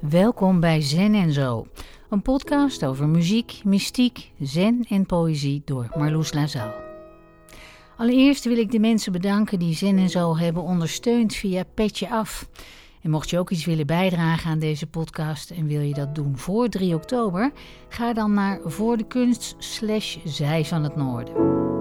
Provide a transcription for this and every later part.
Welkom bij Zen en Zo, een podcast over muziek, mystiek, zen en poëzie door Marloes Lazaal. Allereerst wil ik de mensen bedanken die Zen en Zo hebben ondersteund via Petje Af. En mocht je ook iets willen bijdragen aan deze podcast en wil je dat doen voor 3 oktober, ga dan naar voor de zij van het noorden.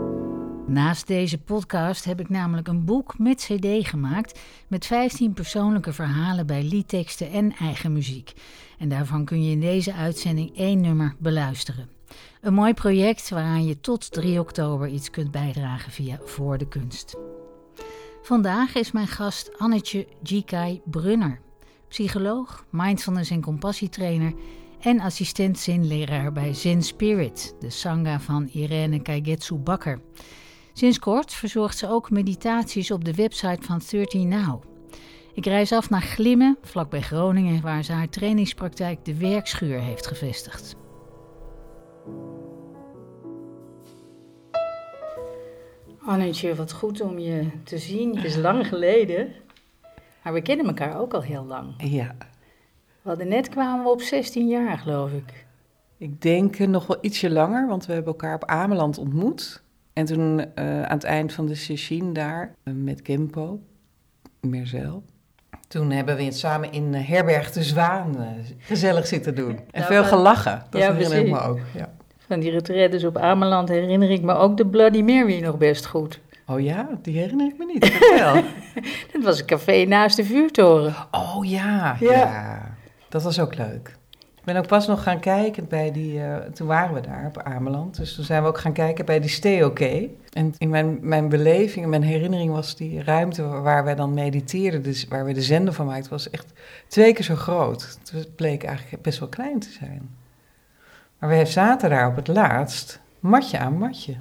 Naast deze podcast heb ik namelijk een boek met CD gemaakt met 15 persoonlijke verhalen bij liedteksten en eigen muziek. En daarvan kun je in deze uitzending één nummer beluisteren. Een mooi project waaraan je tot 3 oktober iets kunt bijdragen via Voor de Kunst. Vandaag is mijn gast Annetje Jikai Brunner, psycholoog, mindfulness en compassietrainer en assistent zinleraar bij Zen Spirit, de sangha van Irene Kaigetsu Bakker. Sinds kort verzorgt ze ook meditaties op de website van 13 Now. Ik reis af naar Glimmen, vlakbij Groningen, waar ze haar trainingspraktijk De Werkschuur heeft gevestigd. Annetje, wat goed om je te zien. Het is lang geleden, maar we kennen elkaar ook al heel lang. Ja. We hadden net kwamen we op 16 jaar, geloof ik. Ik denk nog wel ietsje langer, want we hebben elkaar op Ameland ontmoet. En toen uh, aan het eind van de sessie daar uh, met Gempo, Merzel. Toen hebben we het samen in uh, Herberg de Zwaan gezellig zitten doen. En nou, veel gelachen, dat ja, herinner ik me ook. Ja. Van die retretes op Ameland herinner ik me ook de Bloody Mary nog best goed. Oh ja, die herinner ik me niet. Vertel. dat was een café naast de vuurtoren. Oh ja, ja, ja. Dat was ook leuk. Ik ben ook pas nog gaan kijken bij die, uh, toen waren we daar op Ameland, dus toen zijn we ook gaan kijken bij die Stay OK. En in mijn, mijn beleving, mijn herinnering was die ruimte waar wij dan mediteerden, dus waar we de zender van maakten, was echt twee keer zo groot. Het bleek eigenlijk best wel klein te zijn. Maar we zaten daar op het laatst, matje aan matje.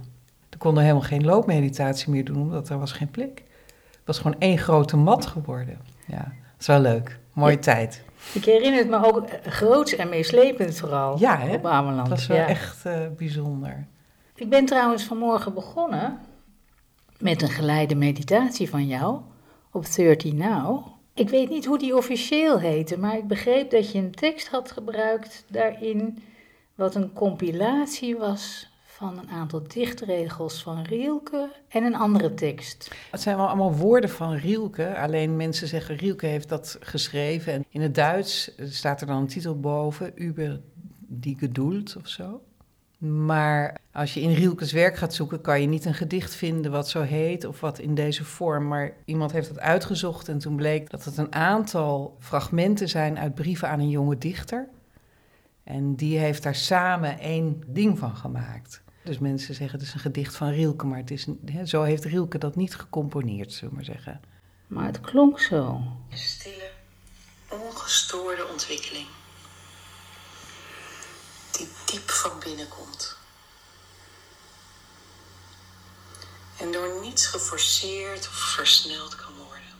We konden helemaal geen loopmeditatie meer doen, omdat er was geen plek. Het was gewoon één grote mat geworden. Ja, dat is wel leuk. Mooie tijd. Ik herinner het me ook eh, groots en meeslepend vooral ja, hè? op Ameland. Dat is wel echt uh, bijzonder. Ik ben trouwens vanmorgen begonnen met een geleide meditatie van jou op 13 Now. Ik weet niet hoe die officieel heette, maar ik begreep dat je een tekst had gebruikt daarin wat een compilatie was van een aantal dichtregels van Rielke en een andere tekst. Het zijn wel allemaal woorden van Rielke, alleen mensen zeggen Rielke heeft dat geschreven. En in het Duits staat er dan een titel boven, Über die Geduld of zo. Maar als je in Rielkes werk gaat zoeken, kan je niet een gedicht vinden wat zo heet of wat in deze vorm. Maar iemand heeft het uitgezocht en toen bleek dat het een aantal fragmenten zijn uit brieven aan een jonge dichter. En die heeft daar samen één ding van gemaakt. Dus mensen zeggen het is een gedicht van Rielke, maar het is, hè, zo heeft Rielke dat niet gecomponeerd, zullen we maar zeggen. Maar het klonk zo. Stille, ongestoorde ontwikkeling. Die diep van binnen komt. En door niets geforceerd of versneld kan worden.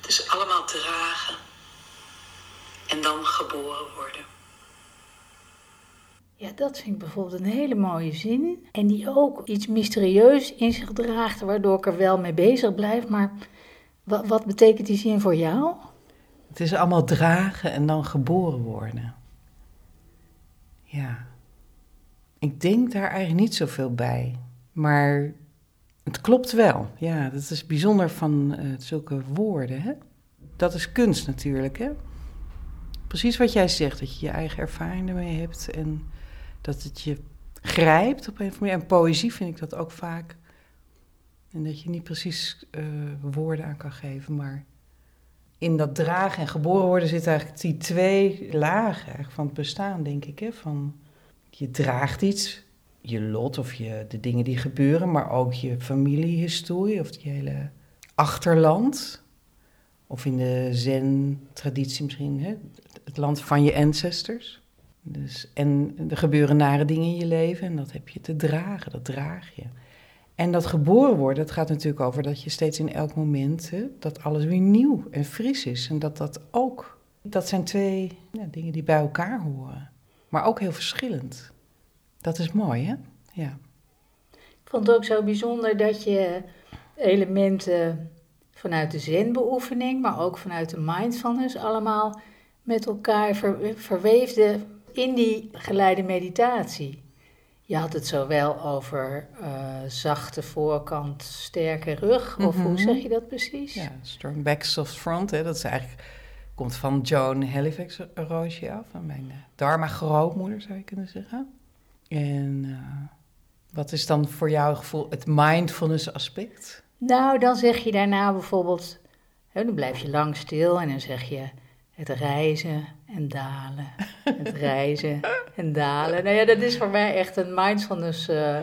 Het is allemaal dragen en dan geboren worden. Ja, dat vind ik bijvoorbeeld een hele mooie zin. En die ook iets mysterieus in zich draagt, waardoor ik er wel mee bezig blijf. Maar wat, wat betekent die zin voor jou? Het is allemaal dragen en dan geboren worden. Ja. Ik denk daar eigenlijk niet zoveel bij. Maar het klopt wel. Ja, dat is bijzonder van uh, zulke woorden. Hè? Dat is kunst natuurlijk. Hè? Precies wat jij zegt, dat je je eigen ervaring ermee hebt. En dat het je grijpt op een of andere manier. En poëzie vind ik dat ook vaak. En dat je niet precies uh, woorden aan kan geven, maar in dat dragen en geboren worden zitten eigenlijk die twee lagen van het bestaan, denk ik. Hè? Van, je draagt iets, je lot of je, de dingen die gebeuren, maar ook je familiehistorie of je hele achterland. Of in de zen-traditie misschien, hè? het land van je ancestors. Dus, en er gebeuren nare dingen in je leven en dat heb je te dragen, dat draag je. En dat geboren worden, het gaat natuurlijk over dat je steeds in elk moment, hè, dat alles weer nieuw en fris is. En dat dat ook, dat zijn twee ja, dingen die bij elkaar horen. Maar ook heel verschillend. Dat is mooi, hè? Ja. Ik vond het ook zo bijzonder dat je elementen vanuit de zenbeoefening, maar ook vanuit de mindfulness allemaal met elkaar ver- verweefde in die geleide meditatie. Je had het zowel over eh, zachte voorkant, sterke rug, of hoe Mhm. zeg je dat precies? Ja, strong back, soft front. Hè? Dat is eigenlijk, komt van Joan Halifax Roosje af, van mijn uh, Dharma-grootmoeder zou je kunnen zeggen. En uh, wat is dan voor jou gevoel het mindfulness aspect? Nou, dan zeg je daarna bijvoorbeeld, hè, dan blijf je lang stil en dan zeg je het reizen en dalen, het reizen en dalen. Nou ja, dat is voor mij echt een mindfulness uh,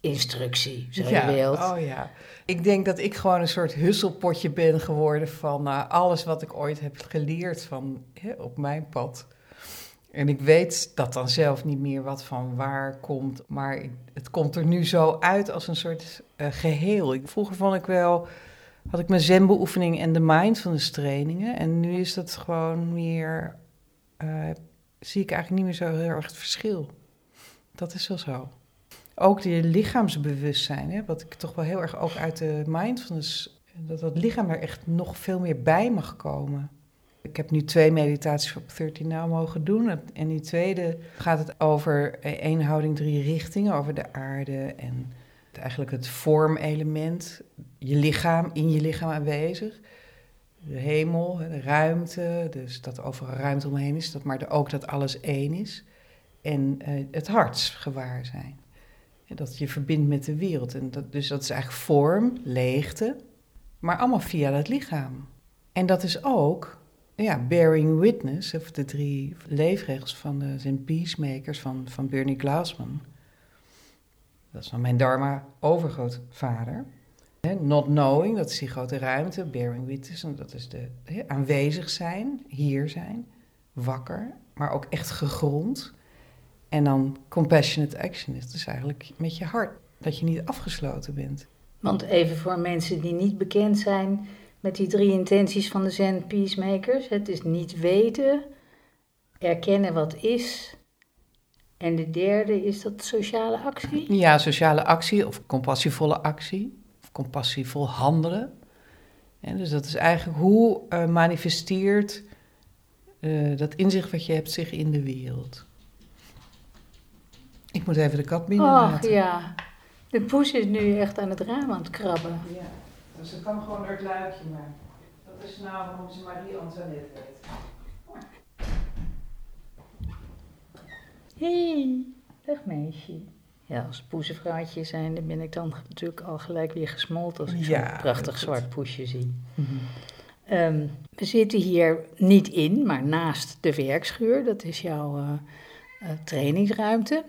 instructie, zo ja, je wilt. Oh ja. Ik denk dat ik gewoon een soort husselpotje ben geworden van uh, alles wat ik ooit heb geleerd van, hè, op mijn pad. En ik weet dat dan zelf niet meer wat van waar komt, maar het komt er nu zo uit als een soort uh, geheel. Ik, vroeger vond ik wel, had ik mijn zenbeoefening en de mindfulness trainingen. En nu is dat gewoon meer, uh, zie ik eigenlijk niet meer zo heel erg het verschil. Dat is wel zo. Ook die lichaamsbewustzijn, hè, wat ik toch wel heel erg ook uit de mindfulness, dat dat lichaam er echt nog veel meer bij mag komen. Ik heb nu twee meditaties op 13 Now mogen doen. En die tweede gaat het over één houding, drie richtingen, over de aarde en eigenlijk het vormelement, je lichaam, in je lichaam aanwezig. De hemel, de ruimte, dus dat overal ruimte omheen is, dat, maar ook dat alles één is. En uh, het hartsgewaar zijn. Dat je verbindt met de wereld. En dat, dus dat is eigenlijk vorm, leegte, maar allemaal via het lichaam. En dat is ook ja, bearing witness, of de drie leefregels van de Zen Peacemakers van, van Bernie Glassman. Dat is van mijn Dharma overgrootvader. Not knowing, dat is die grote ruimte. Bearing witness, en dat is de he, aanwezig zijn, hier zijn, wakker, maar ook echt gegrond. En dan compassionate action, dat is eigenlijk met je hart, dat je niet afgesloten bent. Want even voor mensen die niet bekend zijn met die drie intenties van de Zen Peacemakers. Het is niet weten, erkennen wat is. En de derde is dat sociale actie? Ja, sociale actie of compassievolle actie. Compassievol handelen. En dus dat is eigenlijk hoe uh, manifesteert uh, dat inzicht wat je hebt zich in de wereld. Ik moet even de kat binnen Ach ja, de poes is nu echt aan het raam aan het krabben. Ja. Dus ze kan gewoon door het luikje, maar dat is nou waarom ze Marie Antoinette heet. Hé, hey, dag meisje. Ja, als poezenvrouwtje zijn, dan ben ik dan natuurlijk al gelijk weer gesmolten als ik ja, zo'n prachtig zwart poesje zie. Mm-hmm. Um, we zitten hier niet in, maar naast de werkschuur. Dat is jouw uh, uh, trainingsruimte.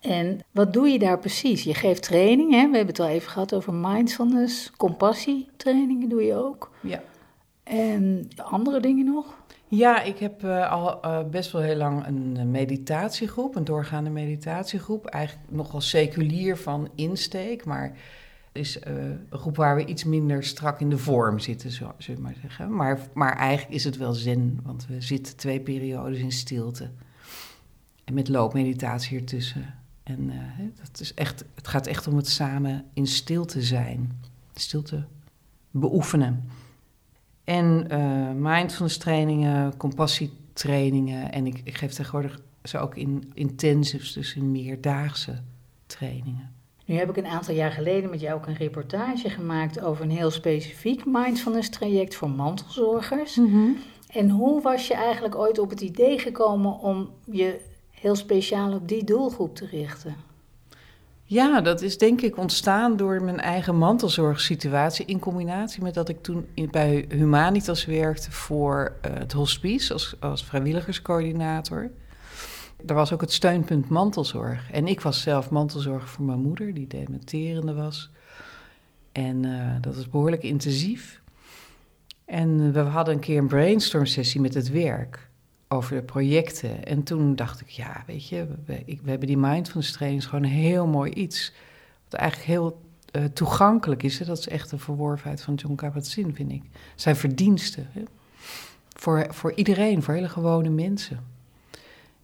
En wat doe je daar precies? Je geeft training, hè? we hebben het al even gehad over mindfulness, compassietrainingen doe je ook. Ja. En andere dingen nog? Ja, ik heb uh, al uh, best wel heel lang een meditatiegroep, een doorgaande meditatiegroep. Eigenlijk nogal seculier van insteek, maar is een groep waar we iets minder strak in de vorm zitten, zo, zullen we maar zeggen. Maar, maar eigenlijk is het wel zen, want we zitten twee periodes in stilte. En met loopmeditatie ertussen. En dat is echt, het gaat echt om het samen in stilte zijn. Stilte beoefenen. En uh, mindfulness trainingen, compassietrainingen. En ik, ik geef tegenwoordig ze ook in intensives, dus in meerdaagse trainingen. Nu heb ik een aantal jaar geleden met jou ook een reportage gemaakt over een heel specifiek mindfulness traject voor mantelzorgers. Mm-hmm. En hoe was je eigenlijk ooit op het idee gekomen om je heel speciaal op die doelgroep te richten? Ja, dat is denk ik ontstaan door mijn eigen mantelzorgsituatie... in combinatie met dat ik toen bij Humanitas werkte voor uh, het hospice... Als, als vrijwilligerscoördinator. Er was ook het steunpunt mantelzorg. En ik was zelf mantelzorger voor mijn moeder, die dementerende was. En uh, dat was behoorlijk intensief. En we hadden een keer een brainstorm sessie met het werk over de projecten. En toen dacht ik, ja, weet je, we, we, hebben die mindfulness trainings gewoon een heel mooi iets. Wat eigenlijk heel uh, toegankelijk is. Hè? Dat is echt een verworvenheid van John Kabat-Zinn, vind ik. Zijn verdiensten. Hè? Voor, voor iedereen, voor hele gewone mensen.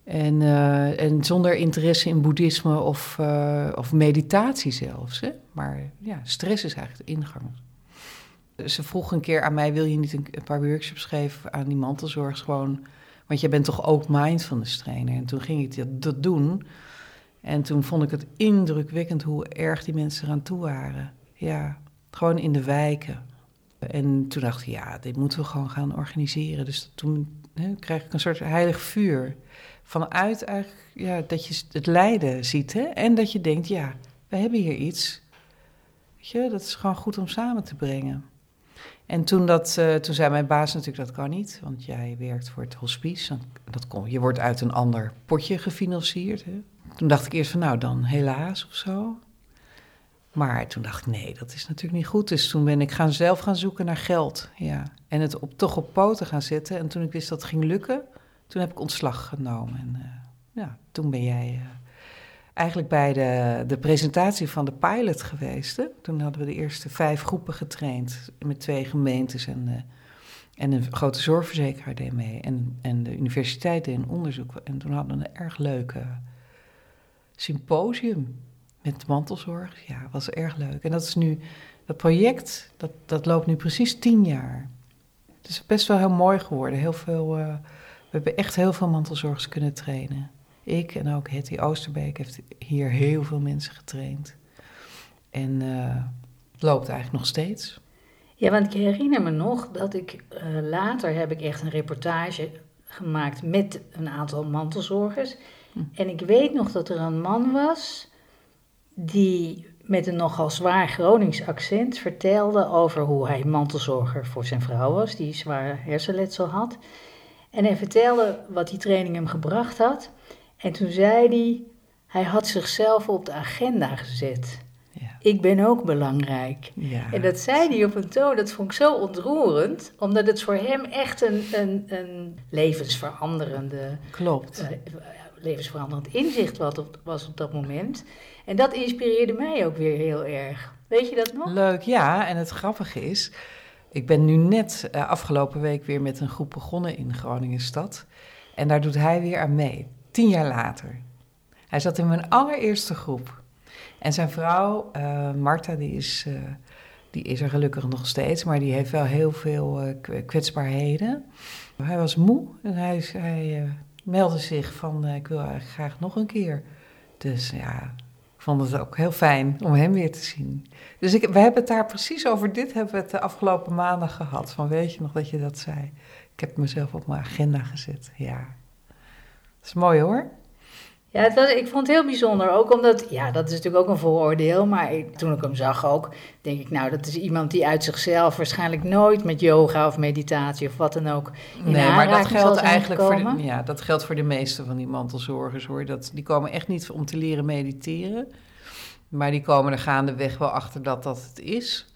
En, uh, en zonder interesse in boeddhisme of, uh, of meditatie zelfs. Hè? Maar ja, stress is eigenlijk de ingang. Ze vroeg een keer aan mij: wil je niet een, een paar workshops geven aan die mantelzorg? Gewoon, want jij bent toch ook mindfulness trainer? En toen ging ik dat, dat doen. En toen vond ik het indrukwekkend hoe erg die mensen eraan toe waren. Ja, gewoon in de wijken. En toen dacht ik, ja, dit moeten we gewoon gaan organiseren. Dus toen hè, krijg ik een soort heilig vuur. Vanuit eigenlijk, ja, dat je het lijden ziet. Hè? En dat je denkt, ja, we hebben hier iets. Weet je, dat is gewoon goed om samen te brengen. En toen, dat, uh, toen zei mijn baas natuurlijk, dat kan niet. Want jij werkt voor het hospice. Dat kon, je wordt uit een ander potje gefinancierd. Hè? Toen dacht ik eerst van, nou dan helaas of zo. Maar toen dacht ik, nee, dat is natuurlijk niet goed. Dus toen ben ik gaan zelf gaan zoeken naar geld. Ja. En het op, toch op poten gaan zetten. En toen ik wist dat het ging lukken, toen heb ik ontslag genomen. En uh, ja, toen ben jij uh, eigenlijk bij de, de presentatie van de pilot geweest. Toen hadden we de eerste vijf groepen getraind met twee gemeentes en, uh, en een grote zorgverzekeraar deed mee. En, en de universiteit deed een onderzoek. En toen hadden we een erg leuke symposium met mantelzorg. Ja, was erg leuk. En dat is nu, dat project, dat, dat loopt nu precies tien jaar. Het is best wel heel mooi geworden. Heel veel, uh, we hebben echt heel veel mantelzorgers kunnen trainen. Ik en ook Hetty Oosterbeek heeft hier heel veel mensen getraind. En uh, het loopt eigenlijk nog steeds. Ja, want ik herinner me nog dat ik uh, later heb ik echt een reportage gemaakt met een aantal mantelzorgers. Hm. En ik weet nog dat er een man was die met een nogal zwaar Gronings accent vertelde over hoe hij mantelzorger voor zijn vrouw was, die zwaar hersenletsel had. En hij vertelde wat die training hem gebracht had. En toen zei hij, hij had zichzelf op de agenda gezet. Ja. Ik ben ook belangrijk. Ja. En dat zei hij op een toon, dat vond ik zo ontroerend, omdat het voor hem echt een, een, een levensveranderende. Klopt. Uh, levensveranderend inzicht was op, was op dat moment. En dat inspireerde mij ook weer heel erg. Weet je dat nog? Leuk, ja. En het grappige is, ik ben nu net uh, afgelopen week weer met een groep begonnen in Groningen stad. En daar doet hij weer aan mee, tien jaar later. Hij zat in mijn allereerste groep. En zijn vrouw, uh, Marta, die is, uh, die is er gelukkig nog steeds, maar die heeft wel heel veel kwetsbaarheden. Hij was moe en hij, meldde zich van, ik wil graag nog een keer. Dus ja, ik vond het ook heel fijn om hem weer te zien. Dus ik, we hebben het daar precies over dit hebben we het de afgelopen maanden gehad. Van weet je nog dat je dat zei? Ik heb mezelf op mijn agenda gezet. Ja, dat is mooi hoor. Ja, het was, ik vond het heel bijzonder. Ook omdat, ja, dat is natuurlijk ook een vooroordeel. Maar ik, toen ik hem zag ook, denk ik, nou, dat is iemand die uit zichzelf waarschijnlijk nooit met yoga of meditatie of wat dan ook. In nee, maar dat geldt eigenlijk voor de, ja, dat geldt voor de meeste van die mantelzorgers hoor. Dat, die komen echt niet om te leren mediteren. Maar die komen er gaandeweg wel achter dat dat het is.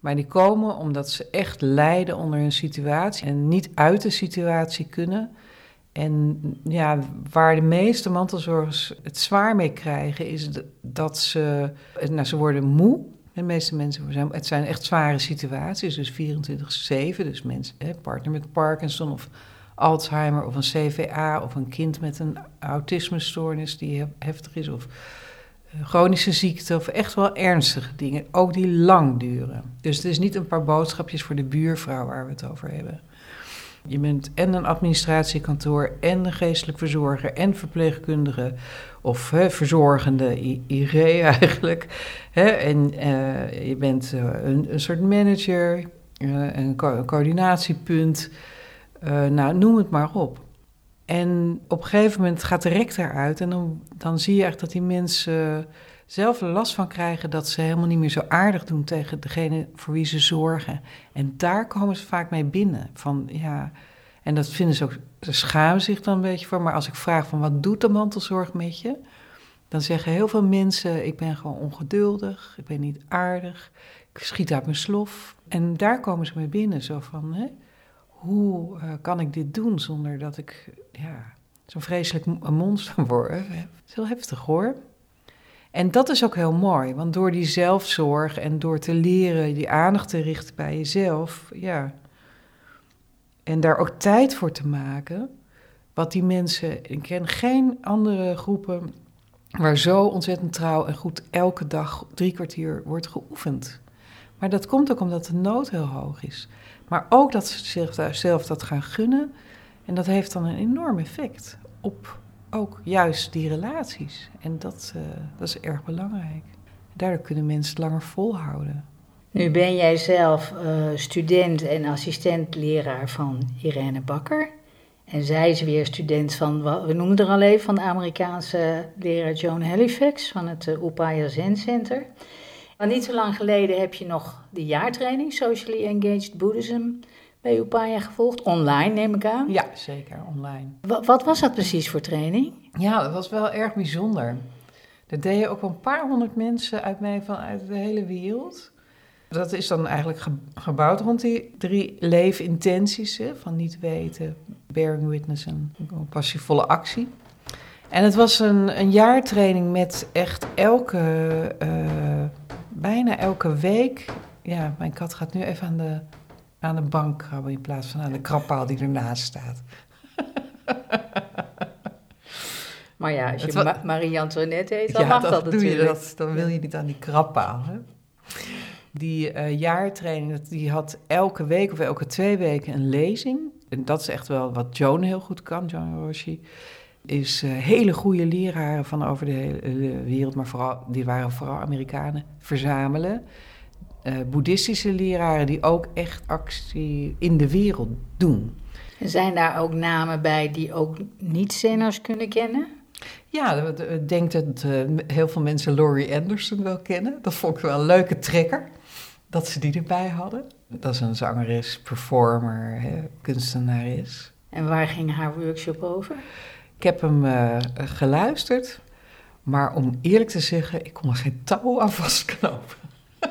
Maar die komen omdat ze echt lijden onder hun situatie en niet uit de situatie kunnen. En ja, waar de meeste mantelzorgers het zwaar mee krijgen, is dat ze, nou, ze worden moe. De meeste mensen zijn, het zijn echt zware situaties, dus 24-7. Dus mensen, hè, partner met Parkinson of Alzheimer of een CVA of een kind met een autismestoornis die heftig is of eh, chronische ziekte of echt wel ernstige dingen, ook die lang duren. Dus het is niet een paar boodschapjes voor de buurvrouw waar we het over hebben. Je bent en een administratiekantoor en een geestelijk verzorger en verpleegkundige of verzorgende IR eigenlijk. En uh, je bent uh, een, een, soort manager, uh, een, co een, coördinatiepunt, nou noem het maar op. En op een gegeven moment gaat de rek eruit en dan, dan zie je echt dat die mensen zelf last van krijgen dat ze helemaal niet meer zo aardig doen tegen degene voor wie ze zorgen. En daar komen ze vaak mee binnen. Van, ja, en dat vinden ze ook, ze schamen zich dan een beetje voor. Maar als ik vraag van wat doet de mantelzorg met je? Dan zeggen heel veel mensen, ik ben gewoon ongeduldig, ik ben niet aardig, ik schiet uit mijn slof. En daar komen ze mee binnen, zo van, hè, hoe uh, kan ik dit doen zonder dat ik ja, zo'n vreselijk monster word? Dat is heel heftig hoor. En dat is ook heel mooi, want door die zelfzorg en door te leren die aandacht te richten bij jezelf, ja. En daar ook tijd voor te maken, wat die mensen, ik ken geen andere groepen waar zo ontzettend trouw en goed elke dag drie kwartier wordt geoefend. Maar dat komt ook omdat de nood heel hoog is. Maar ook dat ze zichzelf dat gaan gunnen. En dat heeft dan een enorm effect op ook juist die relaties. En dat, uh, dat is erg belangrijk. Daardoor kunnen mensen langer volhouden. Nu ben jij zelf uh, student en assistent-leraar van Irene Bakker. En zij is weer student van, we noemen er al even, van de Amerikaanse leraar Joan Halifax van het uh, Upaya Zen Center. Maar niet zo lang geleden heb je nog de jaartraining Socially Engaged Buddhism bij Upaya gevolgd. Online neem ik aan. Ja, zeker, online. Wat, wat was dat precies voor training? Ja, dat was wel erg bijzonder. Er deden ook een paar honderd mensen uit mij vanuit de hele wereld. Dat is dan eigenlijk gebouwd rond die drie leefintenties: hè, van niet weten, bearing witness en passievolle actie. En het was een, een jaartraining met echt elke, uh, bijna elke week. Ja, mijn kat gaat nu even aan de, aan de bank krabben in plaats van aan de krabpaal die ernaast staat. Maar ja, als je Marie-Antoinette heet, dan ja, mag dat, natuurlijk. Je dat, dan wil je niet aan die krabpaal. Hè? Die uh, jaartraining, die had elke week of elke twee weken een lezing. En dat is echt wel wat Joan heel goed kan, Joan Roshi. Is uh, hele goede leraren van over de hele wereld, maar vooral, die waren vooral Amerikanen, verzamelen. Uh, boeddhistische leraren die ook echt actie in de wereld doen. Zijn daar ook namen bij die ook niet-zenners kunnen kennen? Ja, ik denk dat heel veel mensen Laurie Anderson wel kennen. Dat vond ik wel een leuke trekker dat ze die erbij hadden. Dat is een zangeres, performer, hè, kunstenares. En waar ging haar workshop over? Ik heb hem uh, geluisterd, maar om eerlijk te zeggen, ik kon er geen touw aan vastknopen.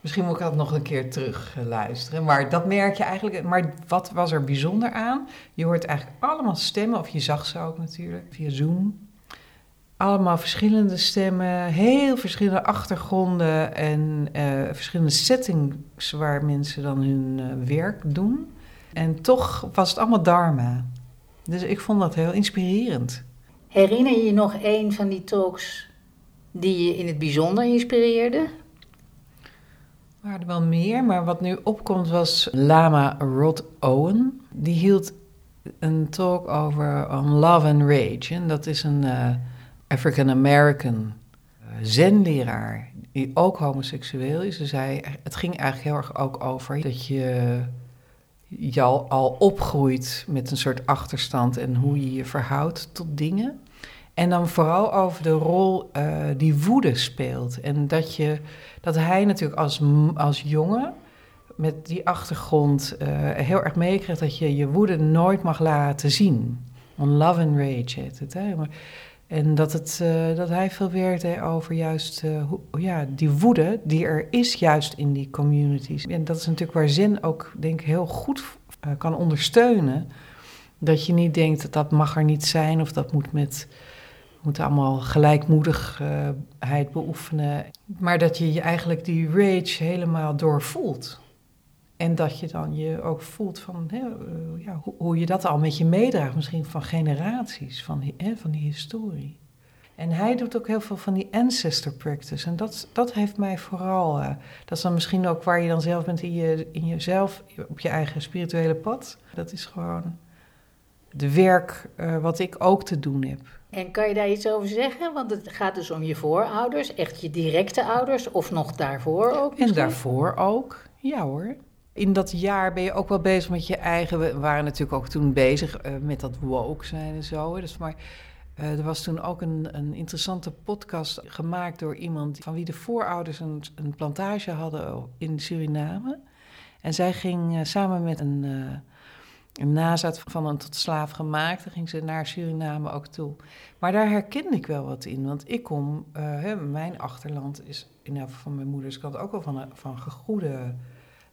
Misschien moet ik dat nog een keer terug luisteren. Maar dat merk je eigenlijk. Maar wat was er bijzonder aan? Je hoort eigenlijk allemaal stemmen, of je zag ze ook natuurlijk via Zoom allemaal verschillende stemmen, heel verschillende achtergronden en uh, verschillende settings waar mensen dan hun uh, werk doen. En toch was het allemaal Dharma. Dus ik vond dat heel inspirerend. Herinner je je nog een van die talks die je in het bijzonder inspireerde? Er waren wel meer, maar wat nu opkomt was Lama Rod Owen. Die hield een talk over on love and rage. En dat is een... Uh, African American uh, zenleraar, die ook homoseksueel is. Dus hij, het ging eigenlijk heel erg ook over dat je, al, al opgroeit met een soort achterstand en hoe je je verhoudt tot dingen. En dan vooral over de rol uh, die woede speelt. En dat, je, dat hij natuurlijk als, als jongen met die achtergrond uh, heel erg meekrijgt dat je je woede nooit mag laten zien. On love and rage heet het. En dat, het, uh, dat hij veel werkt over juist ja, die woede die er is juist in die communities. En dat is natuurlijk waar Zen ook denk heel goed kan ondersteunen. Dat je niet denkt dat dat mag er niet zijn of dat moet met moet allemaal gelijkmoedigheid beoefenen. Maar dat je eigenlijk die rage helemaal doorvoelt. En dat je dan je ook voelt van hè, uh, ja, hoe, je dat al met je meedraagt, misschien van generaties, van, hè, van die historie. En hij doet ook heel veel van die ancestor practice. En dat, dat heeft mij vooral. Uh, dat is dan misschien ook waar je dan zelf bent in, je, in jezelf, op je eigen spirituele pad. Dat is gewoon de werk uh, wat ik ook te doen heb. En kan je daar iets over zeggen? Want het gaat dus om je voorouders, echt je directe ouders, of nog daarvoor ook? Misschien? En daarvoor ook, ja hoor in dat jaar ben je ook wel bezig met je eigen. We waren natuurlijk ook toen bezig uh, met dat woke zijn en zo. Dus maar uh, er was toen ook een, een, interessante podcast gemaakt door iemand van wie de voorouders een, een plantage hadden in Suriname. En zij ging uh, samen met een, een nazat van een tot slaaf gemaakt, ging ze naar Suriname ook toe. Maar daar herkende ik wel wat in, want ik kom, hè, mijn achterland is in van mijn moeders kant ook wel van, van gegoede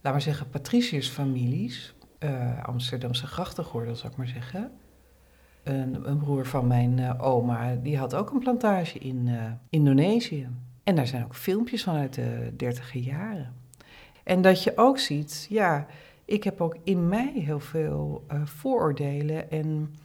laten we zeggen, patriciërsfamilies, uh, Amsterdamse grachtengordel zou ik maar zeggen. Een, een broer van mijn oma, die had ook een plantage in Indonesië. En daar zijn ook filmpjes van uit de dertiger jaren. En dat je ook ziet, ja, ik heb ook in mij heel veel vooroordelen en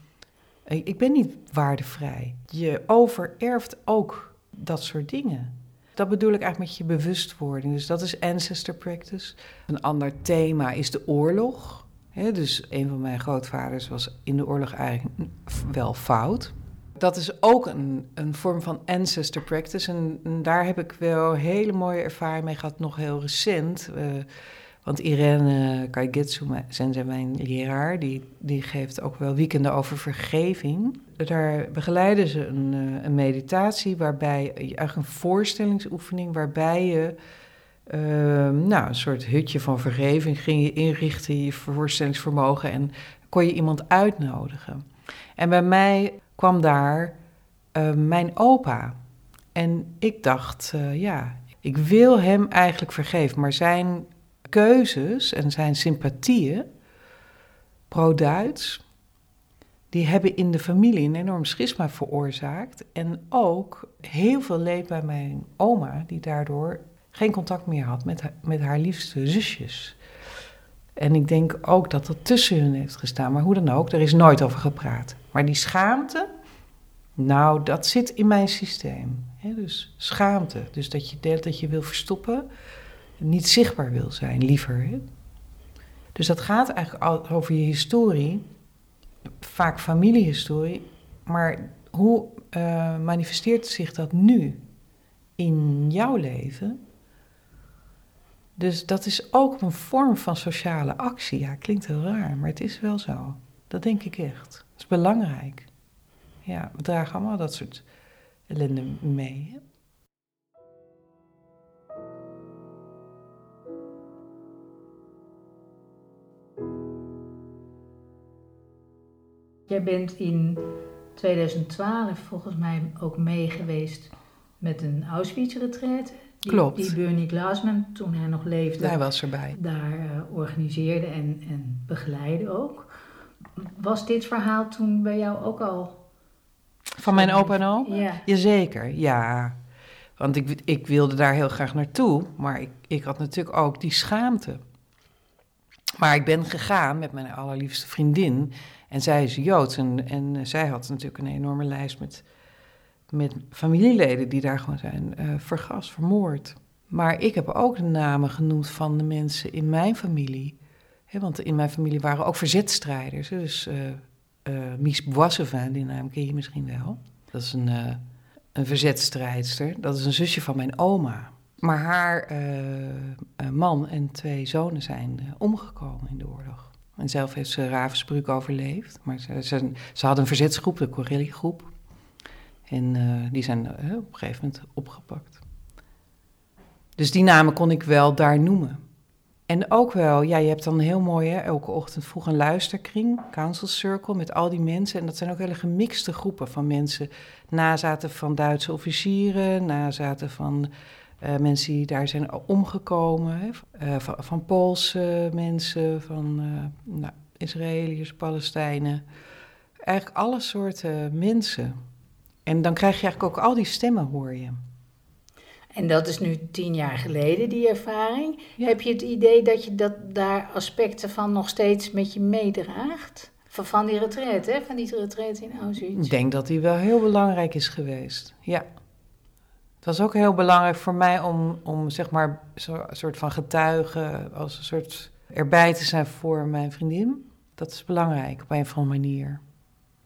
ik ben niet waardevrij. Je overerft ook dat soort dingen. Dat bedoel ik eigenlijk met je bewustwording. Dus dat is ancestor practice. Een ander thema is de oorlog. dus een van mijn grootvaders was in de oorlog eigenlijk wel fout. Dat is ook een, een vorm van ancestor practice. En, daar heb ik wel hele mooie ervaring mee gehad, nog heel recent. Uh, want Irene Kaigetsu, zijn mijn leraar, die, die geeft ook wel weekenden over vergeving. Daar begeleiden ze een, eh, een meditatie waarbij, eigenlijk een voorstellingsoefening, waarbij je uh, nou, een soort hutje van vergeving ging je inrichten, je voorstellingsvermogen en kon je iemand uitnodigen. En bij mij kwam daar uh, mijn opa. En ik dacht, uh, ja, ik wil hem eigenlijk vergeven, maar zijn keuzes en zijn sympathieën pro-Duits, die hebben in de familie een enorm schisma veroorzaakt. En ook heel veel leed bij mijn oma, die daardoor geen contact meer had met, met haar liefste zusjes. En ik denk ook dat dat tussen hun heeft gestaan. Maar hoe dan ook, er is nooit over gepraat. Maar die schaamte, nou, dat zit in mijn systeem. dus schaamte. Dus dat je denkt dat je wil verstoppen niet zichtbaar wil zijn, liever. Dus dat gaat eigenlijk over je historie, vaak familiehistorie, maar hoe uh, manifesteert zich dat nu in jouw leven? Dus dat is ook een vorm van sociale actie. Ja, klinkt heel raar, maar het is wel zo. Dat denk ik echt. Dat is belangrijk. Ja, we dragen allemaal dat soort ellende mee. Jij bent in 2012 volgens mij ook mee geweest met een Auschwitz-retraite. Klopt. Die Bernie Glassman, toen hij nog leefde, hij was erbij. daar uh, organiseerde en, en begeleidde ook. Was dit verhaal toen bij jou ook al? Van mijn opa en oma? Ja. Jazeker, ja. Want ik, ik wilde daar heel graag naartoe, maar ik, ik had natuurlijk ook die schaamte. Maar ik ben gegaan met mijn allerliefste vriendin. En zij is Joods. En, en zij had natuurlijk een enorme lijst met, met familieleden die daar gewoon zijn uh, vergast, vermoord. Maar ik heb ook de namen genoemd van de mensen in mijn familie. want in mijn familie waren ook verzetstrijders. Dus uh, uh, Mies Boissevin, die naam ken je misschien wel. Dat is een, een verzetstrijdster. Dat is een zusje van mijn oma. Maar haar man en twee zonen zijn omgekomen in de oorlog. En zelf heeft ze Ravensbrück overleefd. Maar ze, ze, ze een verzetsgroep, de Corelli-groep. En uh, die zijn uh, op een gegeven moment opgepakt. Dus die namen kon ik wel daar noemen. En ook wel, ja, je hebt dan heel mooi, hè, elke ochtend vroeg een luisterkring, Council Circle, met al die mensen. En dat zijn ook hele gemixte groepen van mensen. Nazaten van Duitse officieren, nazaten van uh, mensen die daar zijn omgekomen, hè, uh, van, van, Poolse mensen, van uh, nou, Israëliërs, Palestijnen. Eigenlijk alle soorten mensen. En dan krijg je eigenlijk ook al die stemmen, hoor je. En dat is nu tien jaar geleden, die ervaring. Heb je het idee dat je dat, daar aspecten van nog steeds met je meedraagt? Van, van die retraite, hè? van die retraite in Auschwitz? Ik denk dat die wel heel belangrijk is geweest, ja. Het was ook heel belangrijk voor mij om, om zeg maar, zo, een soort van getuige, als een soort erbij te zijn voor mijn vriendin. Dat is belangrijk op een of andere manier.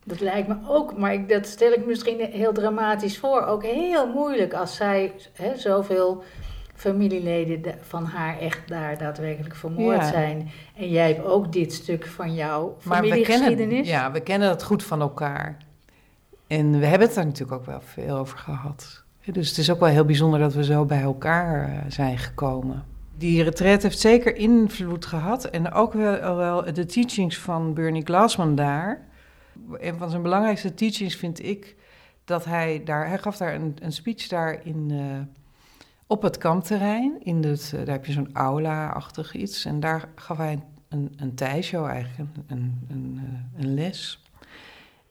Dat lijkt me ook, maar ik, dat stel ik misschien heel dramatisch voor. Ook heel moeilijk als zij hè, zoveel familieleden van haar echt daar daadwerkelijk vermoord zijn. En jij hebt ook dit stuk van jouw familiegeschiedenis. Maar we kennen, ja, we kennen dat goed van elkaar. En we hebben het er natuurlijk ook wel veel over gehad. Dus het is ook wel heel bijzonder dat we zo bij elkaar eh, zijn gekomen. Die retreat heeft zeker invloed gehad. En ook wel, wel de teachings van Bernie Glassman daar. Een van zijn belangrijkste teachings vind ik dat hij daar... Hij gaf daar een, een speech daar in, uh, op het kampterrein. In het, daar heb je zo'n aula-achtig iets. En daar gaf hij een, een eigenlijk, een, een, een les.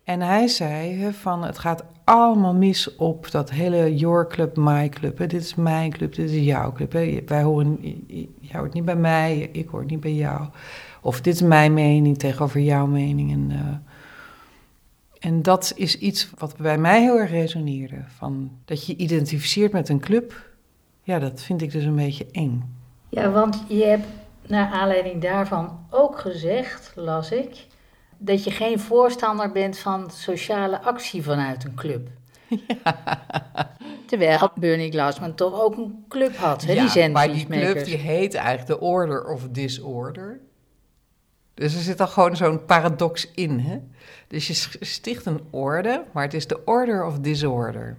En hij zei van het gaat allemaal mis op dat hele your club, my club. Dit is mijn club, dit is jouw club. Hè. Wij horen, jij hoort niet bij mij, ik hoor niet bij jou. Of dit is mijn mening tegenover jouw mening. En, uh, en dat is iets wat bij mij heel erg resoneerde. Van dat je identificeert met een club ja, dat vind ik dus een beetje eng. Ja, want je hebt naar aanleiding daarvan ook gezegd, las ik, dat je geen voorstander bent van sociale actie vanuit een club. Terwijl Bernie Glassman toch ook een club had, hè, die ja, maar die club die heet eigenlijk de Order of Disorder. Dus er zit al gewoon zo'n paradox in. Hè? Dus je sticht een orde, maar het is de Order of Disorder.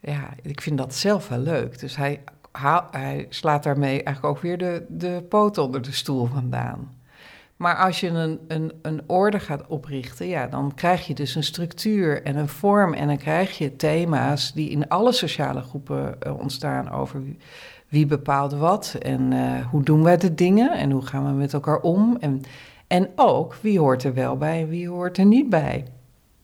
Ja, ik vind dat zelf wel leuk. Dus hij, hij slaat daarmee eigenlijk ook weer de, de poot onder de stoel vandaan. Maar als je een, een, een orde gaat oprichten, ja, dan krijg je dus een structuur en een vorm. En dan krijg je thema's die in alle sociale groepen uh, ontstaan over wie, bepaalt wat. En uh, hoe doen wij de dingen en hoe gaan we met elkaar om. En, en ook wie hoort er wel bij en wie hoort er niet bij.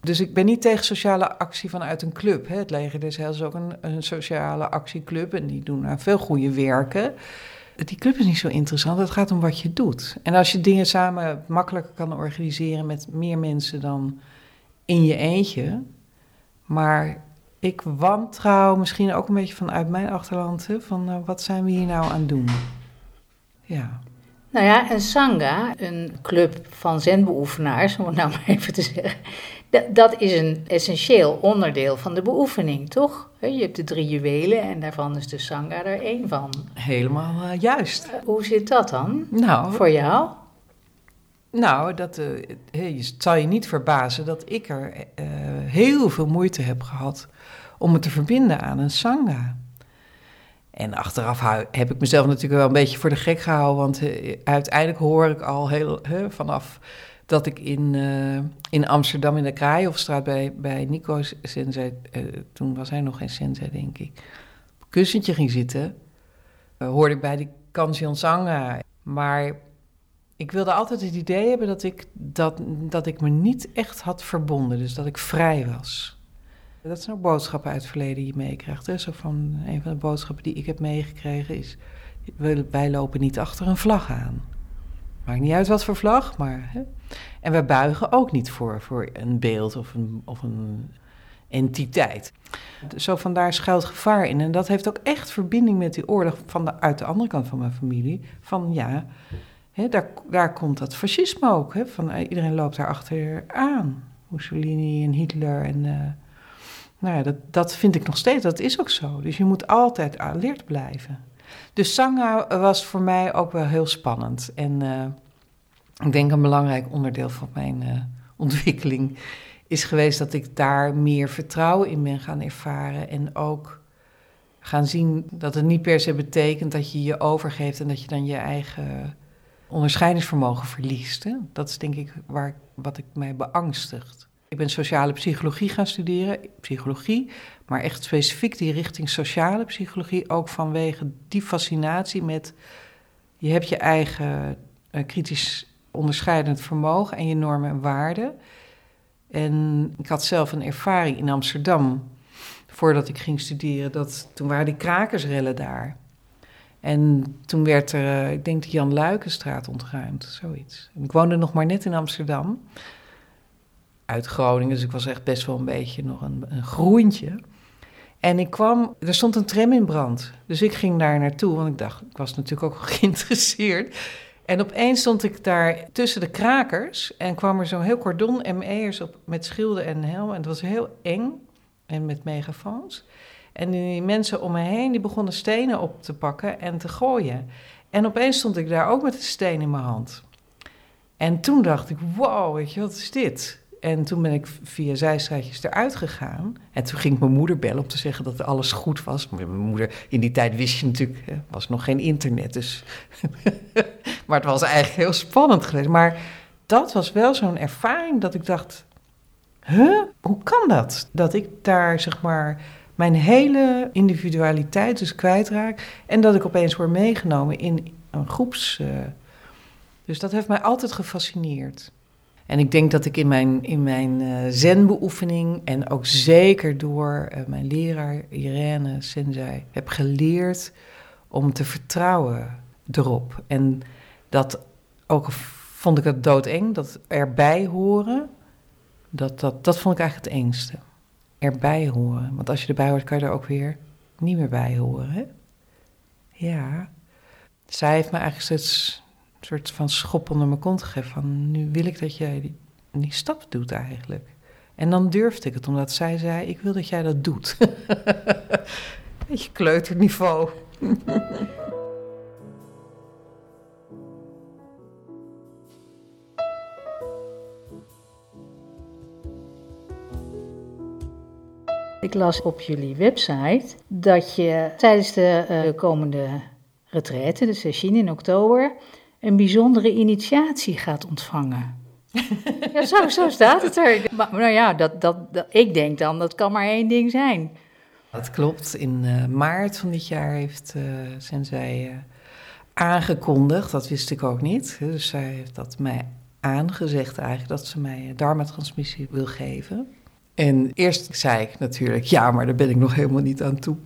Dus ik ben niet tegen sociale actie vanuit een club. Hè. Het leger des Heils is ook een, een sociale actieclub en die doen veel goede werken die club is niet zo interessant. Het gaat om wat je doet. En als je dingen samen makkelijker kan organiseren met meer mensen dan in je eentje. Maar ik wantrouw misschien ook een beetje vanuit mijn achterland. van uh, wat zijn we hier nou aan het doen? Ja. Nou ja, en Sangha, een club van zenbeoefenaars, om het nou maar even te zeggen, dat is een essentieel onderdeel van de beoefening, toch? Je hebt de drie juwelen en daarvan is de Sangha er één van. Helemaal uh, juist. Uh, hoe zit dat dan nou, voor jou? Nou, dat, uh, het zal je niet verbazen dat ik er heel veel moeite heb gehad om me te verbinden aan een Sangha. En achteraf heb ik mezelf natuurlijk wel een beetje voor de gek gehouden, want uiteindelijk hoor ik al heel vanaf dat ik in, uh, in Amsterdam in de Kraaienhofstraat bij, bij Nico Sensei, uh, toen was hij nog geen sensei denk ik, op kussentje ging zitten, uh, hoorde ik bij die Kansion Sangha. Maar ik wilde altijd het idee hebben dat ik, dat, dat ik me niet echt had verbonden, dus dat ik vrij was. Dat zijn ook boodschappen uit het verleden die je meekrijgt. Hè? Zo van, een van de boodschappen die ik heb meegekregen is, wij lopen niet achter een vlag aan. Maakt niet uit wat voor vlag, maar. Hè? En we buigen ook niet voor, voor een beeld of een, of een entiteit. Zo vandaar schuilt gevaar in. En dat heeft ook echt verbinding met die oorlog van de, uit de andere kant van mijn familie. Van ja, hè, daar, daar komt dat fascisme ook. Hè, van, eh, iedereen loopt daar achter aan. Mussolini en Hitler. En, uh, nou ja, dat, dat vind ik nog steeds. Dat is ook zo. Dus je moet altijd alert blijven. Dus Sangha was voor mij ook wel heel spannend. En uh, ik denk een belangrijk onderdeel van mijn uh, ontwikkeling is geweest dat ik daar meer vertrouwen in ben gaan ervaren. En ook gaan zien dat het niet per se betekent dat je je overgeeft en dat je dan je eigen onderscheidingsvermogen verliest. Hè? Dat is denk ik waar, wat ik mij beangstigt. Ik ben sociale psychologie gaan studeren, psychologie, maar echt specifiek die richting sociale psychologie, ook vanwege die fascinatie met je hebt je eigen uh, kritisch onderscheidend vermogen en je normen en waarden. En ik had zelf een ervaring in Amsterdam, voordat ik ging studeren, dat toen waren die krakersrellen daar. En toen werd er, eh, ik denk de Jan Luikenstraat ontruimd, zoiets. ik woonde nog maar net in Amsterdam uit Groningen. Dus ik was echt best wel een beetje nog een, een groentje. En ik kwam, er stond een tram in brand. Dus ik ging daar naartoe, want ik dacht, ik was natuurlijk ook geïnteresseerd. En opeens stond ik daar tussen de krakers en kwam er zo'n heel cordon ME'ers op met schilden en helm. En het was heel eng en met megafoons. En die mensen om me heen, die begonnen stenen op te pakken en te gooien. En opeens stond ik daar ook met een steen in mijn hand. En toen dacht ik, wow, weet je, wat is dit? En toen ben ik via zijstraatjes eruit gegaan. En toen ging ik mijn moeder bellen om te zeggen dat alles goed was. Mijn moeder, in die tijd wist je natuurlijk, er was nog geen internet. Dus maar het was eigenlijk heel spannend geweest. Maar dat was wel zo'n ervaring dat ik dacht, huh, hoe kan dat? Dat ik daar zeg maar mijn hele individualiteit dus kwijtraak. En dat ik opeens word meegenomen in een groeps... Uh, dus dat heeft mij altijd gefascineerd. En ik denk dat ik in mijn, in mijn uh, zenbeoefening en ook zeker door uh, mijn leraar Irene Sensei heb geleerd om te vertrouwen erop. En dat ook vond ik het doodeng, dat erbij horen, dat, dat, dat vond ik eigenlijk het engste. Erbij horen. Want als je erbij hoort, kan je er ook weer niet meer bij horen. Ja. Zij heeft me eigenlijk steeds soort van schop onder mijn kont gegeven. Van nu wil ik dat jij die, stap doet eigenlijk. En dan durfde ik het, omdat zij zei: Ik wil dat jij dat doet. Beetje kleuterniveau. Ik las op jullie website dat je tijdens de uh, komende retraite, de sessie in oktober, een bijzondere initiatie gaat ontvangen. ja, zo, zo staat het er. Maar nou ja, dat, dat, ik denk dan, dat kan maar één ding zijn. Dat klopt. In uh, maart van dit jaar heeft uh, Sensei uh, aangekondigd, dat wist ik ook niet. Dus zij heeft dat mij aangezegd eigenlijk, dat ze mij dharma-transmissie wil geven. En eerst zei ik natuurlijk, ja, maar daar ben ik nog helemaal niet aan toe.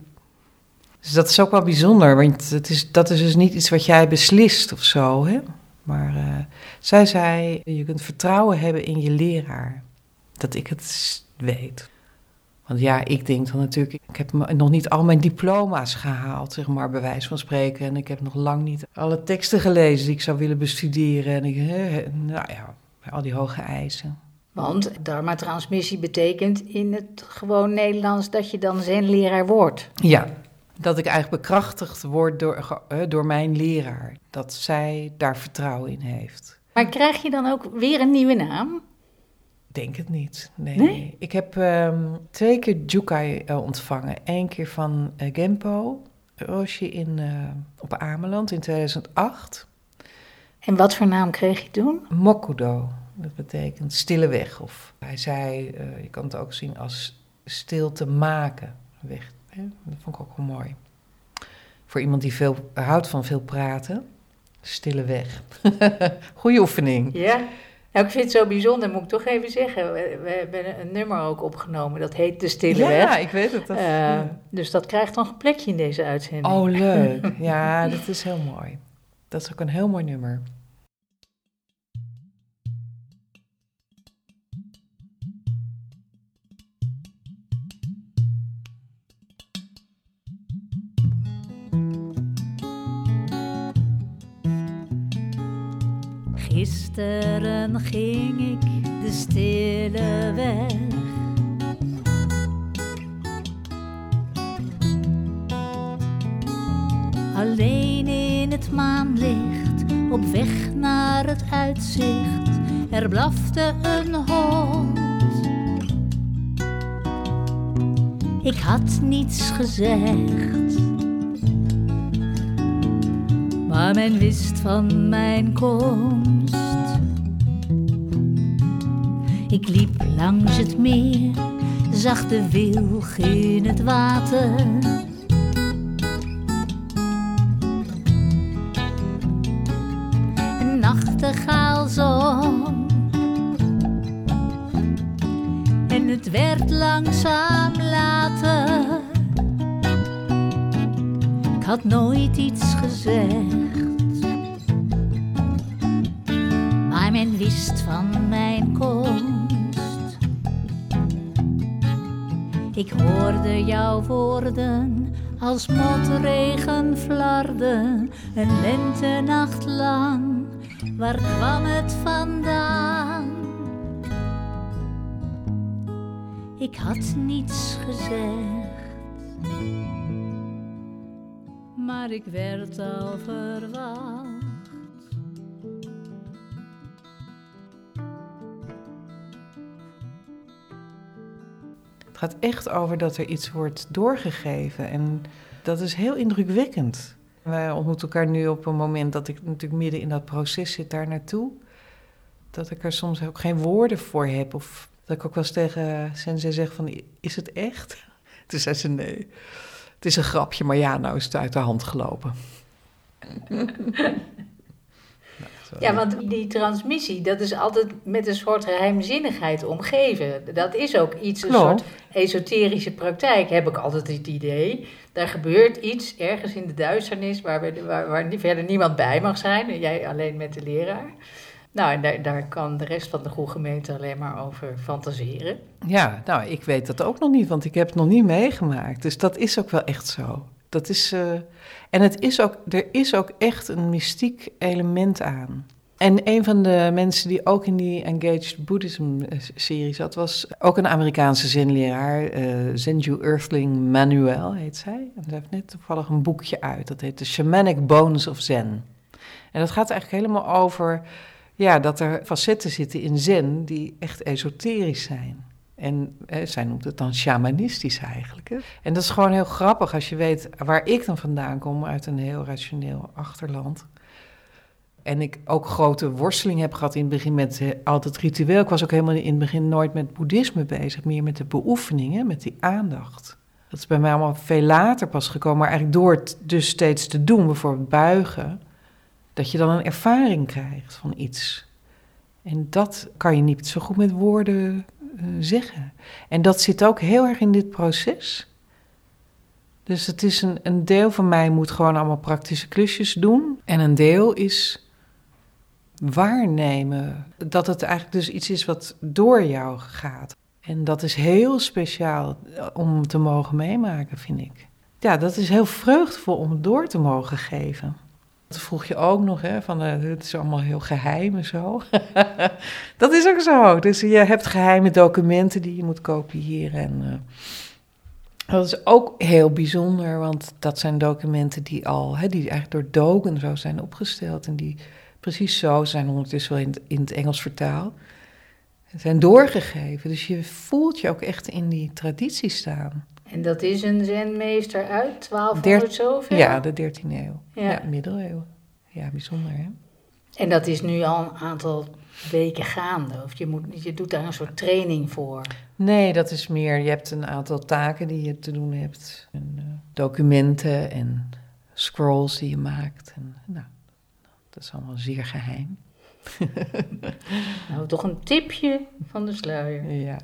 Dus dat is ook wel bijzonder, want het is, dat is dus niet iets wat jij beslist of zo. Hè? Maar uh, zij zei, je kunt vertrouwen hebben in je leraar. Dat ik het weet. Want ja, ik denk dan natuurlijk, ik heb nog niet al mijn diploma's gehaald, zeg maar, bij wijze van spreken. En ik heb nog lang niet alle teksten gelezen die ik zou willen bestuderen. En ik, nou ja, al die hoge eisen. Want dharma-transmissie betekent in het gewoon Nederlands dat je dan zijn leraar wordt. Ja, dat ik eigenlijk bekrachtigd word door, door mijn leraar. Dat zij daar vertrouwen in heeft. Maar krijg je dan ook weer een nieuwe naam? Denk het niet. Nee. Ik heb um, twee keer Jukai uh, ontvangen. Eén keer van uh, Genpo Roshi in, uh, op Ameland in 2008. En wat voor naam kreeg je toen? Mokudo. Dat betekent stille weg. Of hij zei, je kan het ook zien als stil te maken weg. Dat vond ik ook wel mooi. Voor iemand die veel houdt van veel praten, stille weg. Goeie oefening. Ja. Nou, ik vind het zo bijzonder, moet ik toch even zeggen. We, we hebben een nummer ook opgenomen, dat heet De Stille ja, Weg. Ja, ik weet het. Dat, uh, ja. Dus dat krijgt nog een plekje in deze uitzending. Oh, leuk. Ja, dat is heel mooi. Dat is ook een heel mooi nummer. Gisteren ging ik de stille weg. Alleen in het maanlicht, op weg naar het uitzicht, er blafte een hond. Ik had niets gezegd maar men wist van mijn komst. Ik liep langs het meer, zag de wilg in het water. Een nachtegaal zong. En het werd langzaam later. Ik had nooit iets gezegd. Maar men wist van mijn komst. Ik hoorde jouw woorden als motregen flarden. Een lentenacht lang, waar kwam het vandaan? Ik had niets gezegd maar ik werd al verwacht. Het gaat echt over dat er iets wordt doorgegeven en dat is heel indrukwekkend. Wij ontmoeten elkaar nu op een moment dat ik natuurlijk midden in dat proces zit daar naartoe. Dat ik er soms ook geen woorden voor heb. Of dat ik ook wel eens tegen Sensei zeg van, is het echt? Toen zei ze nee. Het is een grapje, maar ja, nou is het uit de hand gelopen. Ja, want die transmissie, dat is altijd met een soort geheimzinnigheid omgeven. Dat is ook iets, een soort esoterische praktijk, heb ik altijd het idee. Daar gebeurt iets ergens in de duisternis waar, we, waar, waar verder niemand bij mag zijn. Jij alleen met de leraar. Nou, en daar, daar kan de rest van de goede gemeente alleen maar over fantaseren. Ja, nou, ik weet dat ook nog niet, want ik heb het nog niet meegemaakt. Dus dat is ook wel echt zo. Dat is, uh, en het is ook, er is ook echt een mystiek element aan. En een van de mensen die ook in die Engaged Buddhism-serie zat, was ook een Amerikaanse zenleraar, uh, Zenju Earthling Manuel heet zij. En ze heeft net toevallig een boekje uit, dat heet The Shamanic Bones of Zen. En dat gaat eigenlijk helemaal over ja, dat er facetten zitten in Zen die echt esoterisch zijn. En zij noemt het dan shamanistisch eigenlijk. Hè? En dat is gewoon heel grappig als je weet waar ik dan vandaan kom, uit een heel rationeel achterland. En ik ook grote worsteling heb gehad in het begin met altijd ritueel. Ik was ook helemaal in het begin nooit met boeddhisme bezig, meer met de beoefeningen, met die aandacht. Dat is bij mij allemaal veel later pas gekomen, maar eigenlijk door het dus steeds te doen, bijvoorbeeld buigen, dat je dan een ervaring krijgt van iets. En dat kan je niet zo goed met woorden zeggen. En dat zit ook heel erg in dit proces. Dus het is een, een deel van mij moet gewoon allemaal praktische klusjes doen. En een deel is waarnemen dat het eigenlijk dus iets is wat door jou gaat. En dat is heel speciaal om te mogen meemaken, vind ik. Ja, dat is heel vreugdevol om door te mogen geven. Dat vroeg je ook nog, hè, van uh, het is allemaal heel geheim en zo. dat is ook zo. Dus je hebt geheime documenten die je moet kopiëren. En uh, dat is ook heel bijzonder, want dat zijn documenten die al, hè, die eigenlijk door Dogen zo zijn opgesteld. En die precies zo zijn ondertussen wel in in het Engels vertaald. Zijn doorgegeven. Dus je voelt je ook echt in die traditie staan. En dat is een zenmeester uit 1200 zoveel? Ja, de 13e eeuw. Ja. ja, middeleeuwen. Ja, bijzonder hè. En dat is nu al een aantal weken gaande? Of je, moet, je doet daar een soort training voor? Nee, dat is meer, je hebt een aantal taken die je te doen hebt. En, uh, documenten en scrolls die je maakt. En, nou, dat is allemaal zeer geheim. nou, toch een tipje van de sluier. Ja.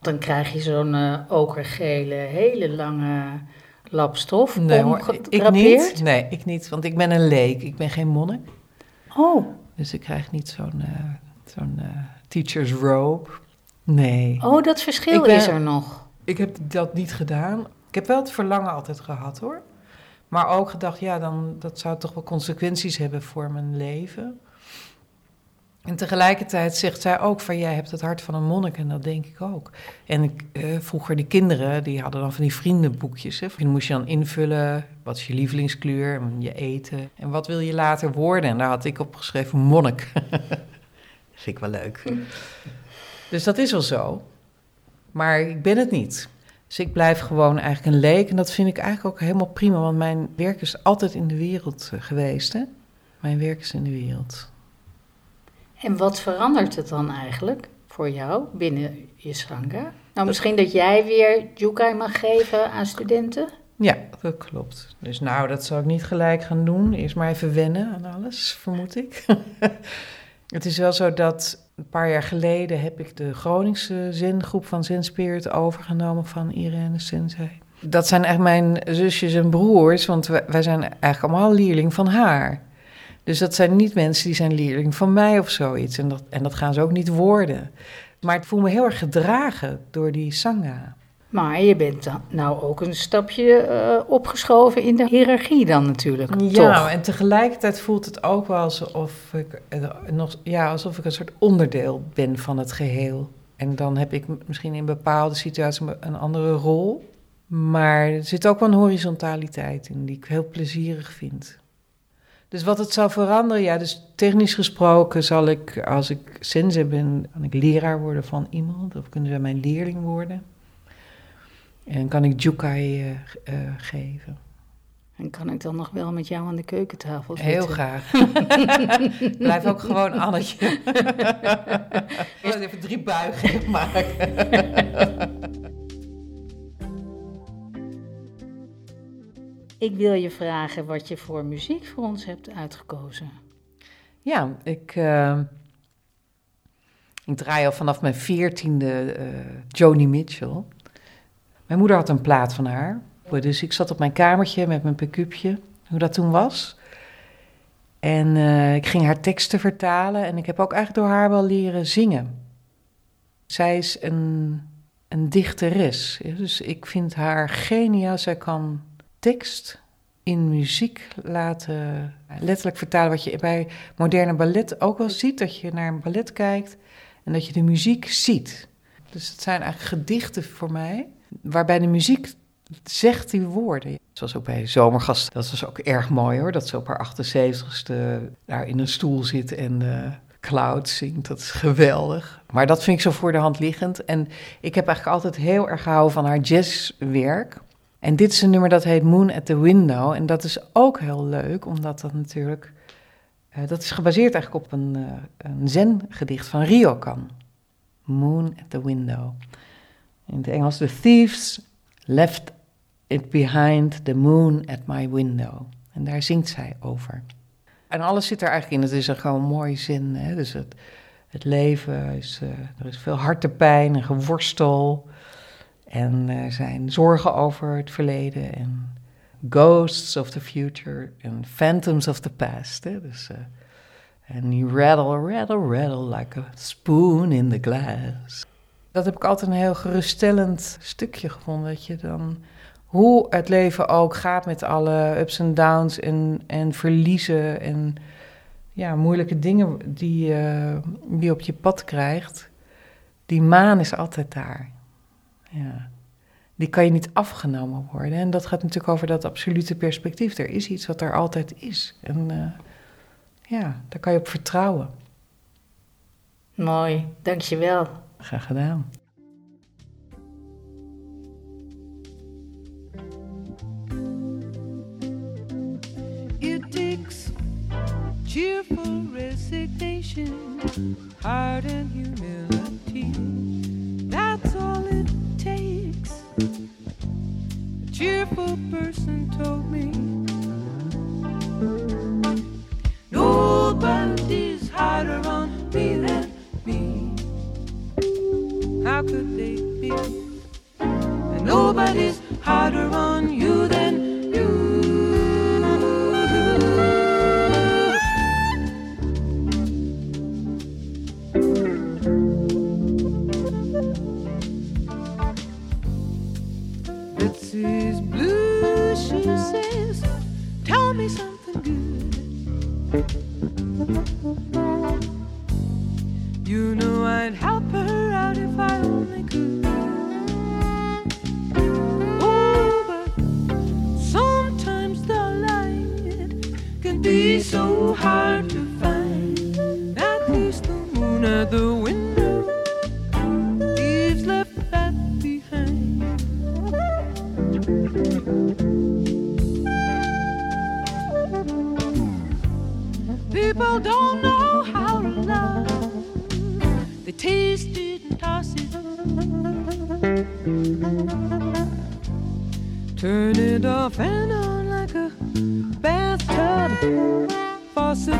Dan krijg je zo'n uh, okergele, hele lange lap stof nee, hoor, ik niet. Nee, ik niet, want ik ben een leek. Ik ben geen monnik. Oh. Dus ik krijg niet zo'n uh, zo'n uh, teacher's robe. Nee. Oh, dat verschil ben, is er nog. Ik heb dat niet gedaan. Ik heb wel het verlangen altijd gehad hoor. Maar ook gedacht, ja, dan, dat zou toch wel consequenties hebben voor mijn leven. En tegelijkertijd zegt zij ook van jij hebt het hart van een monnik en dat denk ik ook. En ik, uh, vroeger die kinderen, die hadden dan van die vriendenboekjes. Hè. Moest je dan invullen, wat is je lievelingskleur, je eten en wat wil je later worden. En daar had ik op geschreven monnik. Vind ik wel leuk. Dus dat is wel zo. Maar ik ben het niet. Dus ik blijf gewoon eigenlijk een leek. En dat vind ik eigenlijk ook helemaal prima, want mijn werk is altijd in de wereld eh, geweest. Hè? Mijn werk is in de wereld. En wat verandert het dan eigenlijk voor jou binnen je sangha? Nou, misschien dat jij weer jukai mag geven aan studenten? Ja, dat klopt. Dus nou, dat zal ik niet gelijk gaan doen. Eerst maar even wennen aan alles, vermoed ik. het is wel zo dat een paar jaar geleden heb ik de Groningse zengroep van Zen Spirit overgenomen van Irene Sensei. Dat zijn echt mijn zusjes en broers, want wij zijn eigenlijk allemaal leerling van haar. Dus dat zijn niet mensen die zijn leerling van mij of zoiets. En dat, en dat gaan ze ook niet worden. Maar ik voel me heel erg gedragen door die sangha. Maar je bent dan nou ook een stapje uh, opgeschoven in de hiërarchie dan natuurlijk. Ja, en tegelijkertijd voelt het ook wel alsof ik, uh, nog, ja, alsof ik een soort onderdeel ben van het geheel. En dan heb ik misschien in bepaalde situaties een andere rol. Maar er zit ook wel een horizontaliteit in die ik heel plezierig vind. Dus wat het zal veranderen, ja, dus technisch gesproken zal ik, als ik sensei ben, kan ik leraar worden van iemand, of kunnen zij mijn leerling worden. En kan ik jukai uh, uh, geven. En kan ik dan nog wel met jou aan de keukentafel zitten? Heel graag. Blijf ook gewoon Annetje. Eerst even drie buigingen maken. Ik wil je vragen wat je voor muziek voor ons hebt uitgekozen. Ja, ik, uh, ik draai al vanaf mijn veertiende uh, Joni Mitchell. Mijn moeder had een plaat van haar. Dus ik zat op mijn kamertje met mijn pick-upje, hoe dat toen was. En eh, ik ging haar teksten vertalen en ik heb ook eigenlijk door haar wel leren zingen. Zij is een, een dichteres, dus ik vind haar geniaal. Zij kan tekst in muziek laten letterlijk vertalen wat je bij moderne ballet ook wel ziet. Dat je naar een ballet kijkt en dat je de muziek ziet. Dus het zijn eigenlijk gedichten voor mij, waarbij de muziek zegt die woorden. Zoals ook bij Zomergast, dat was ook erg mooi hoor, dat ze op haar 78ste daar in een stoel zit en Cloud zingt. Dat is geweldig. Maar dat vind ik zo voor de hand liggend. En ik heb eigenlijk altijd heel erg gehouden van haar jazzwerk. En dit is een nummer dat heet Moon at the Window. En dat is ook heel leuk, omdat dat natuurlijk... Uh, dat is gebaseerd eigenlijk op een, uh, een zen-gedicht van Ryokan. Moon at the Window. In het Engels, The Thieves left it behind the moon at my window. En daar zingt zij over. En alles zit er eigenlijk in. Het is een gewoon mooi zin. Hè? Dus het, het leven is, uh, er is veel hartepijn en geworstel. En er zijn zorgen over het verleden en ghosts of the future en phantoms of the past. Hè? Dus, uh, en you rattle, rattle, rattle like a spoon in the glass. Dat heb ik altijd een heel geruststellend stukje gevonden. Dat je dan, hoe het leven ook gaat met alle ups en downs en, en verliezen en ja, moeilijke dingen die, uh, die je op je pad krijgt. Die maan is altijd daar. Ja. Die kan je niet afgenomen worden. En dat gaat natuurlijk over dat absolute perspectief. Er is iets wat er altijd is. En uh, ja, daar kan je op vertrouwen. Mooi, dankjewel. Graag gedaan. It takes cheerful resignation, heart and humility. That's all it takes. A cheerful person told me. Nobody's harder on me than me. How could they be? And nobody's harder on you Turn it off and on like a bathtub faucet.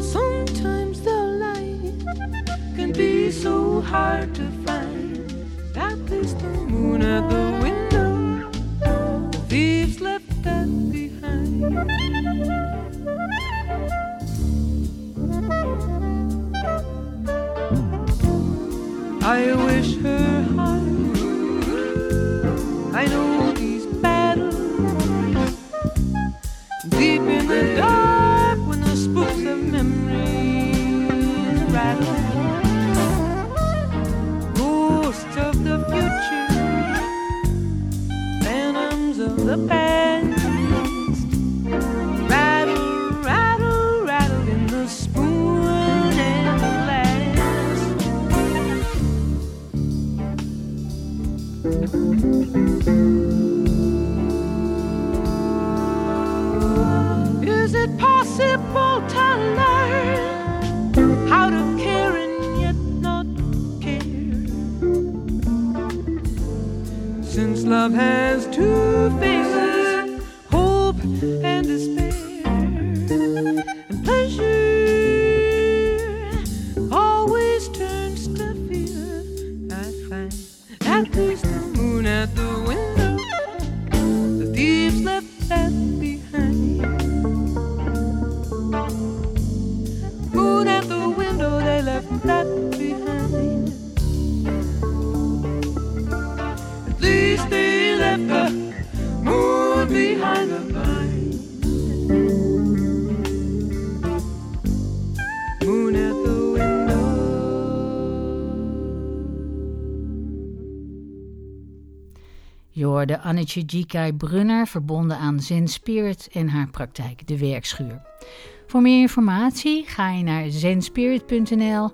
Sometimes the light can be so hard to find. At least the moon at the window, the thieves left that behind. I wish her. I know these battles deep in the dark Since love door de Annetje Jikai Brunner, verbonden aan Zen Spirit en haar praktijk De Werkschuur. Voor meer informatie ga je naar zenspirit.nl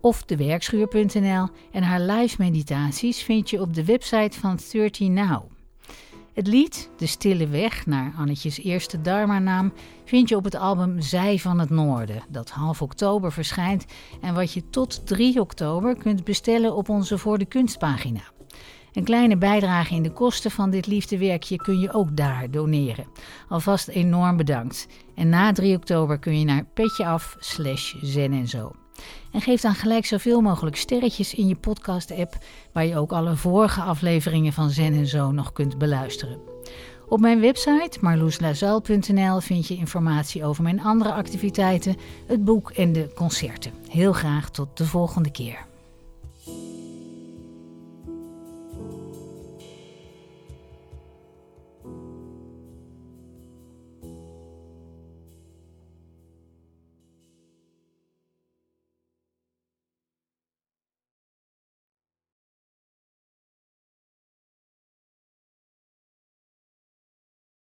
of dewerkschuur.nl en haar live meditaties vind je op de website van 30 Now. Het lied De Stille Weg, naar Annetjes eerste Dharma-naam, vind je op het album Zij van het Noorden, dat half oktober verschijnt en wat je tot 3 oktober kunt bestellen op onze Voor de Kunstpagina. Een kleine bijdrage in de kosten van dit liefdewerkje kun je ook daar doneren. Alvast enorm bedankt. En na 3 oktober kun je naar petjeaf slash zen en zo. En geef dan gelijk zoveel mogelijk sterretjes in je podcast-app, waar je ook alle vorige afleveringen van Zen en Zo nog kunt beluisteren. Op mijn website marloeslazuil.nl vind je informatie over mijn andere activiteiten, het boek en de concerten. Heel graag tot de volgende keer.